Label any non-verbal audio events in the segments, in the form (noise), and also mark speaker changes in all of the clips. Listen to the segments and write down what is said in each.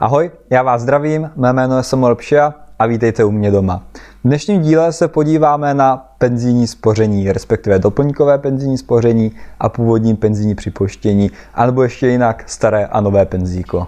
Speaker 1: Ahoj, já vás zdravím, mé jméno je Samuel Pšia a vítejte u mě doma. V dnešním díle se podíváme na penzijní spoření, respektive doplňkové penzijní spoření a původní penzijní připoštění, anebo ještě jinak staré a nové penzíko.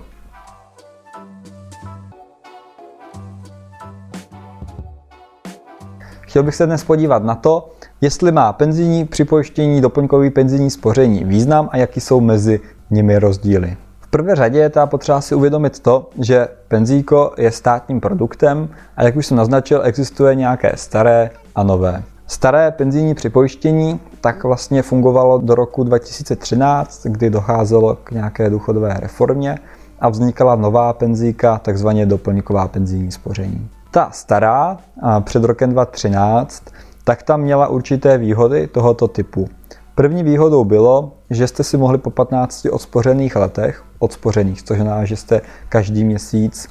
Speaker 1: Chtěl bych se dnes podívat na to, jestli má penzijní připojištění, doplňkový penzijní spoření význam a jaký jsou mezi nimi rozdíly prvé řadě je ta potřeba si uvědomit to, že penzíko je státním produktem a jak už jsem naznačil, existuje nějaké staré a nové. Staré penzijní připojištění tak vlastně fungovalo do roku 2013, kdy docházelo k nějaké důchodové reformě a vznikala nová penzíka, takzvaně doplňková penzijní spoření. Ta stará, před rokem 2013, tak tam měla určité výhody tohoto typu. První výhodou bylo, že jste si mohli po 15 odspořených letech, odspořených, což znamená, že jste každý měsíc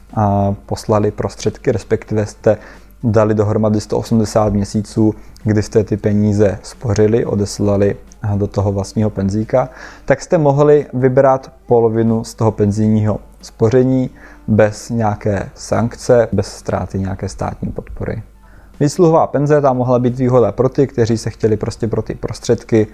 Speaker 1: poslali prostředky, respektive jste dali dohromady 180 měsíců, kdy jste ty peníze spořili, odeslali do toho vlastního penzíka, tak jste mohli vybrat polovinu z toho penzijního spoření bez nějaké sankce, bez ztráty nějaké státní podpory. Výsluhová penze tam mohla být výhoda pro ty, kteří se chtěli prostě pro ty prostředky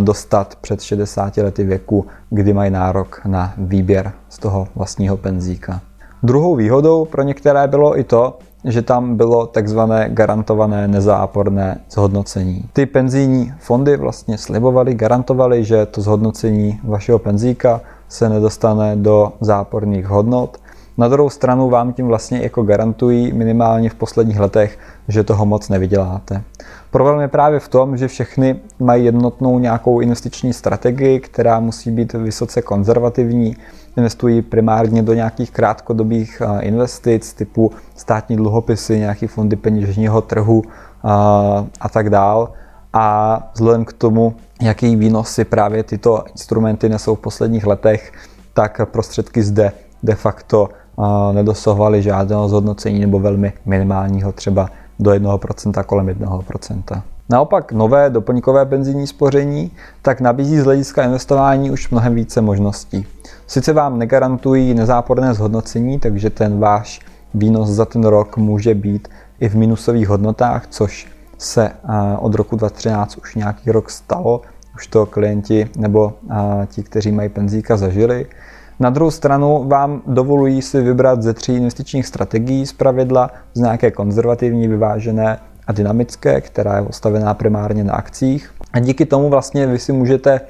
Speaker 1: dostat před 60 lety věku, kdy mají nárok na výběr z toho vlastního penzíka. Druhou výhodou pro některé bylo i to, že tam bylo takzvané garantované nezáporné zhodnocení. Ty penzijní fondy vlastně slibovaly, garantovaly, že to zhodnocení vašeho penzíka se nedostane do záporných hodnot na druhou stranu vám tím vlastně jako garantují minimálně v posledních letech, že toho moc nevyděláte. Problém je právě v tom, že všechny mají jednotnou nějakou investiční strategii, která musí být vysoce konzervativní, investují primárně do nějakých krátkodobých investic typu státní dluhopisy, nějaký fondy peněžního trhu a tak dál. A vzhledem k tomu, jaký výnosy právě tyto instrumenty nesou v posledních letech, tak prostředky zde de facto nedosahovali žádného zhodnocení nebo velmi minimálního, třeba do 1%, kolem 1%. Naopak nové doplňkové penzijní spoření tak nabízí z hlediska investování už mnohem více možností. Sice vám negarantují nezáporné zhodnocení, takže ten váš výnos za ten rok může být i v minusových hodnotách, což se od roku 2013 už nějaký rok stalo, už to klienti nebo ti, kteří mají penzíka, zažili. Na druhou stranu vám dovolují si vybrat ze tří investičních strategií z pravidla, z nějaké konzervativní, vyvážené a dynamické, která je postavená primárně na akcích. A díky tomu vlastně vy si můžete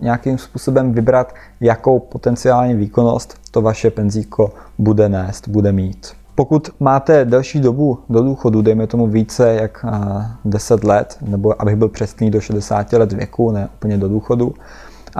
Speaker 1: nějakým způsobem vybrat, jakou potenciální výkonnost to vaše penzíko bude nést, bude mít. Pokud máte delší dobu do důchodu, dejme tomu více jak 10 let, nebo abych byl přesný do 60 let věku, ne úplně do důchodu,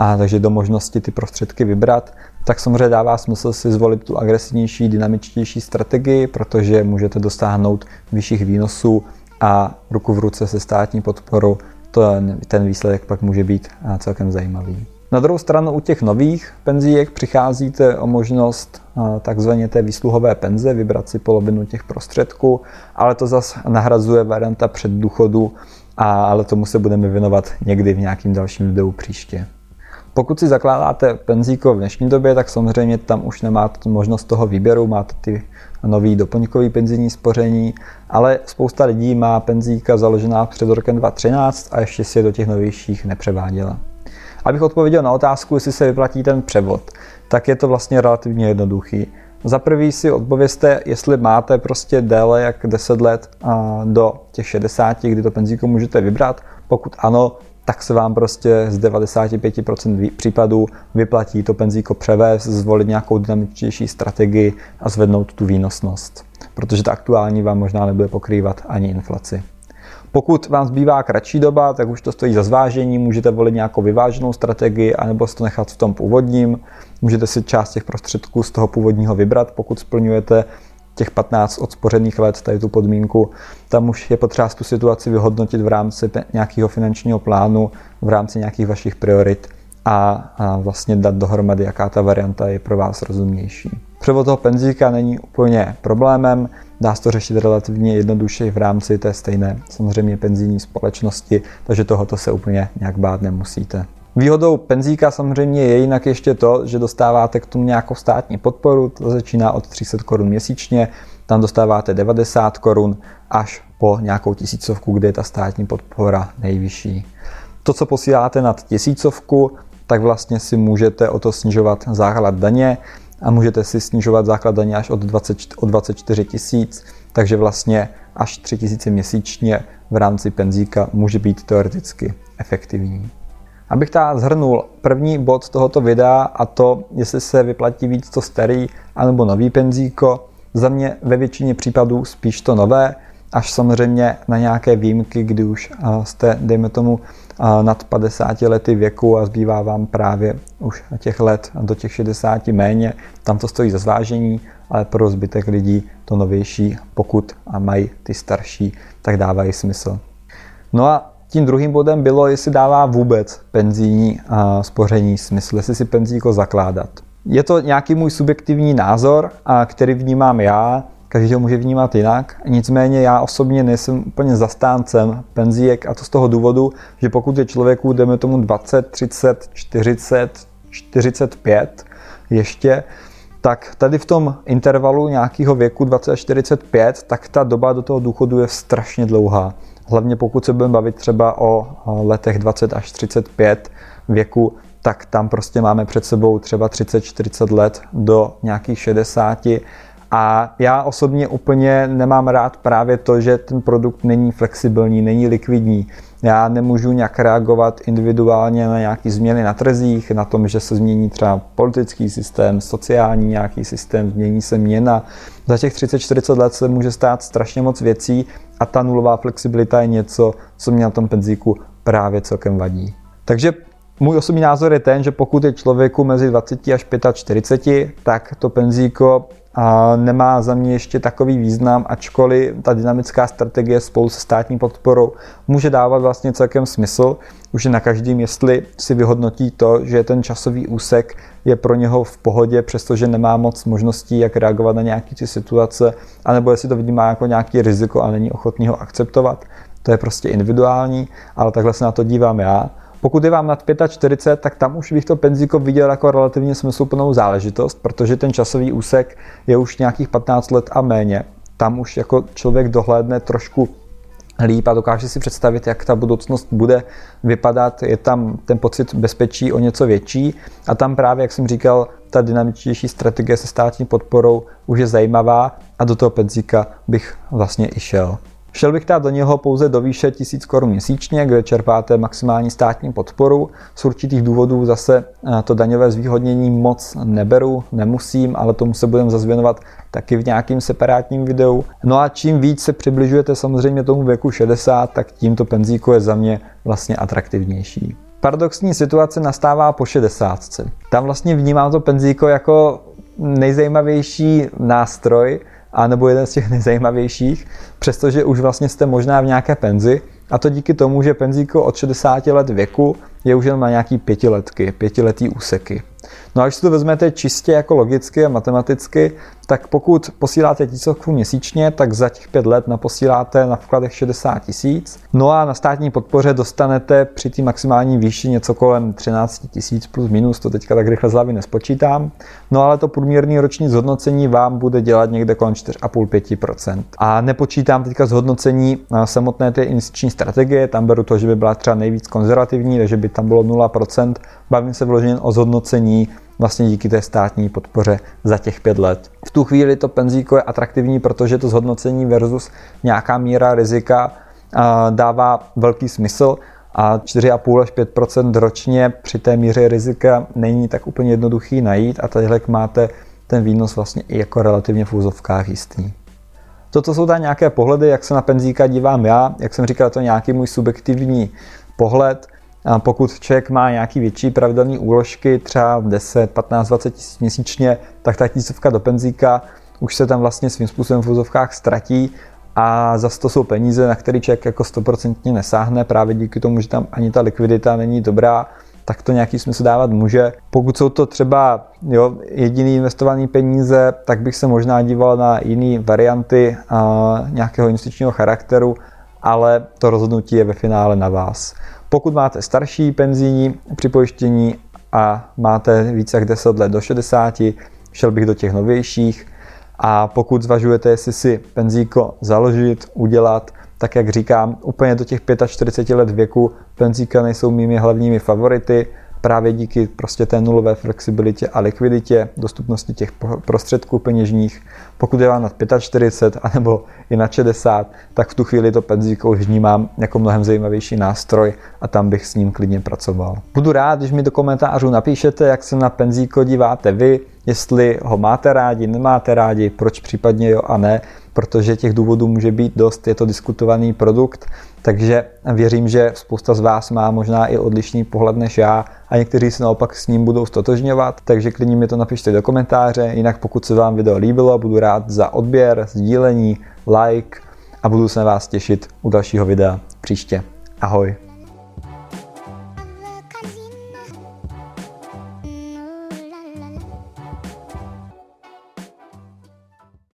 Speaker 1: a takže do možnosti ty prostředky vybrat, tak samozřejmě dává smysl si zvolit tu agresivnější, dynamičtější strategii, protože můžete dostáhnout vyšších výnosů a ruku v ruce se státní podporou to, ten výsledek pak může být celkem zajímavý. Na druhou stranu u těch nových penzíjek přicházíte o možnost takzvaně té výsluhové penze, vybrat si polovinu těch prostředků, ale to zase nahrazuje varianta před důchodu, ale tomu se budeme věnovat někdy v nějakým dalším videu příště. Pokud si zakládáte penzíko v dnešní době, tak samozřejmě tam už nemáte možnost toho výběru, máte ty nový doplňkový penzijní spoření, ale spousta lidí má penzíka založená před rokem 2013 a ještě si je do těch novějších nepřeváděla. Abych odpověděl na otázku, jestli se vyplatí ten převod, tak je to vlastně relativně jednoduchý. Za prvý si odpověste, jestli máte prostě déle jak 10 let do těch 60, kdy to penzíko můžete vybrat. Pokud ano, tak se vám prostě z 95% případů vyplatí to penzíko převést, zvolit nějakou dynamičtější strategii a zvednout tu výnosnost. Protože ta aktuální vám možná nebude pokrývat ani inflaci. Pokud vám zbývá kratší doba, tak už to stojí za zvážení, můžete volit nějakou vyváženou strategii, anebo si to nechat v tom původním. Můžete si část těch prostředků z toho původního vybrat, pokud splňujete těch 15 odspořených let, tady tu podmínku, tam už je potřeba tu situaci vyhodnotit v rámci nějakého finančního plánu, v rámci nějakých vašich priorit a, a vlastně dát dohromady, jaká ta varianta je pro vás rozumnější. Převod toho penzíka není úplně problémem, dá se to řešit relativně jednoduše v rámci té stejné samozřejmě penzijní společnosti, takže tohoto se úplně nějak bát nemusíte. Výhodou penzíka samozřejmě je jinak ještě to, že dostáváte k tomu nějakou státní podporu, to začíná od 300 korun měsíčně, tam dostáváte 90 korun až po nějakou tisícovku, kde je ta státní podpora nejvyšší. To, co posíláte nad tisícovku, tak vlastně si můžete o to snižovat základ daně a můžete si snižovat základ daně až od, 20, od 24 tisíc, takže vlastně až 3 tisíce měsíčně v rámci penzíka může být teoreticky efektivní. Abych ta zhrnul první bod tohoto videa a to, jestli se vyplatí víc to starý anebo nový penzíko, za mě ve většině případů spíš to nové, až samozřejmě na nějaké výjimky, kdy už jste, dejme tomu, nad 50 lety věku a zbývá vám právě už těch let do těch 60 méně, tam to stojí za zvážení, ale pro zbytek lidí to novější, pokud a mají ty starší, tak dávají smysl. No a tím druhým bodem bylo, jestli dává vůbec penzijní spoření smysl, jestli si penzíko zakládat. Je to nějaký můj subjektivní názor, který vnímám já, každý ho může vnímat jinak. Nicméně já osobně nejsem úplně zastáncem penzíek a to z toho důvodu, že pokud je člověku, jdeme tomu 20, 30, 40, 45 ještě, tak tady v tom intervalu nějakého věku 20 až 45, tak ta doba do toho důchodu je strašně dlouhá. Hlavně pokud se budeme bavit třeba o letech 20 až 35 věku, tak tam prostě máme před sebou třeba 30-40 let do nějakých 60 a já osobně úplně nemám rád právě to, že ten produkt není flexibilní, není likvidní. Já nemůžu nějak reagovat individuálně na nějaké změny na trzích, na tom, že se změní třeba politický systém, sociální nějaký systém, změní se měna. Za těch 30-40 let se může stát strašně moc věcí a ta nulová flexibilita je něco, co mě na tom penzíku právě celkem vadí. Takže můj osobní názor je ten, že pokud je člověku mezi 20 až 45, tak to penzíko a nemá za mě ještě takový význam, ačkoliv ta dynamická strategie spolu se státní podporou může dávat vlastně celkem smysl. Už je na každým, jestli si vyhodnotí to, že ten časový úsek je pro něho v pohodě, přestože nemá moc možností, jak reagovat na nějaké ty situace, anebo jestli to vnímá jako nějaký riziko a není ochotný ho akceptovat. To je prostě individuální, ale takhle se na to dívám já. Pokud je vám nad 45, tak tam už bych to penzíko viděl jako relativně smysluplnou záležitost, protože ten časový úsek je už nějakých 15 let a méně. Tam už jako člověk dohlédne trošku líp a dokáže si představit, jak ta budoucnost bude vypadat. Je tam ten pocit bezpečí o něco větší a tam právě, jak jsem říkal, ta dynamičtější strategie se státní podporou už je zajímavá a do toho penzíka bych vlastně i šel. Šel bych dát do něho pouze do výše 1000 korun měsíčně, kde čerpáte maximální státní podporu. Z určitých důvodů zase eh, to daňové zvýhodnění moc neberu, nemusím, ale tomu se budeme zazvěnovat taky v nějakým separátním videu. No a čím víc se přibližujete samozřejmě tomu věku 60, tak tím to penzíko je za mě vlastně atraktivnější. Paradoxní situace nastává po 60. Tam vlastně vnímám to penzíko jako nejzajímavější nástroj, a nebo jeden z těch (laughs) nejzajímavějších, přestože už vlastně jste možná v nějaké penzi a to díky tomu, že penzíko od 60 let věku je už jen na nějaký pětiletky, pětiletý úseky. No a když si to vezmete čistě jako logicky a matematicky, tak pokud posíláte tisícovku měsíčně, tak za těch pět let naposíláte na vkladech 60 tisíc. No a na státní podpoře dostanete při té maximální výši něco kolem 13 tisíc plus minus, to teďka tak rychle z hlavy nespočítám. No ale to průměrné roční zhodnocení vám bude dělat někde kolem 4,5-5%. A nepočítám teďka zhodnocení samotné té investiční strategie, tam beru to, že by byla třeba nejvíc konzervativní, takže by tam bylo 0%. Bavím se vloženě o zhodnocení vlastně díky té státní podpoře za těch pět let. V tu chvíli to penzíko je atraktivní, protože to zhodnocení versus nějaká míra rizika dává velký smysl a 4,5 až 5% ročně při té míře rizika není tak úplně jednoduchý najít a tadyhle máte ten výnos vlastně i jako relativně v úzovkách jistý. Toto jsou tam nějaké pohledy, jak se na penzíka dívám já. Jak jsem říkal, to je nějaký můj subjektivní pohled. A pokud člověk má nějaký větší pravidelné úložky, třeba 10, 15, 20 tisíc měsíčně, tak ta tisícovka do penzíka už se tam vlastně svým způsobem v úzovkách ztratí a zase to jsou peníze, na které člověk jako stoprocentně nesáhne právě díky tomu, že tam ani ta likvidita není dobrá, tak to nějaký smysl dávat může. Pokud jsou to třeba jo, jediný investovaný peníze, tak bych se možná díval na jiné varianty nějakého investičního charakteru, ale to rozhodnutí je ve finále na vás. Pokud máte starší penzijní připojištění a máte více jak 10 let do 60, šel bych do těch novějších. A pokud zvažujete, jestli si penzíko založit, udělat, tak jak říkám, úplně do těch 45 let věku penzíka nejsou mými hlavními favority, právě díky prostě té nulové flexibilitě a likviditě, dostupnosti těch prostředků peněžních. Pokud je vám nad 45 anebo i na 60, tak v tu chvíli to penzíko už vnímám jako mnohem zajímavější nástroj a tam bych s ním klidně pracoval. Budu rád, když mi do komentářů napíšete, jak se na penzíko díváte vy, jestli ho máte rádi, nemáte rádi, proč případně jo a ne, protože těch důvodů může být dost, je to diskutovaný produkt, takže věřím, že spousta z vás má možná i odlišný pohled než já a někteří se naopak s ním budou stotožňovat, takže klidně mi to napište do komentáře, jinak pokud se vám video líbilo, budu rád za odběr, sdílení, like a budu se na vás těšit u dalšího videa příště. Ahoj.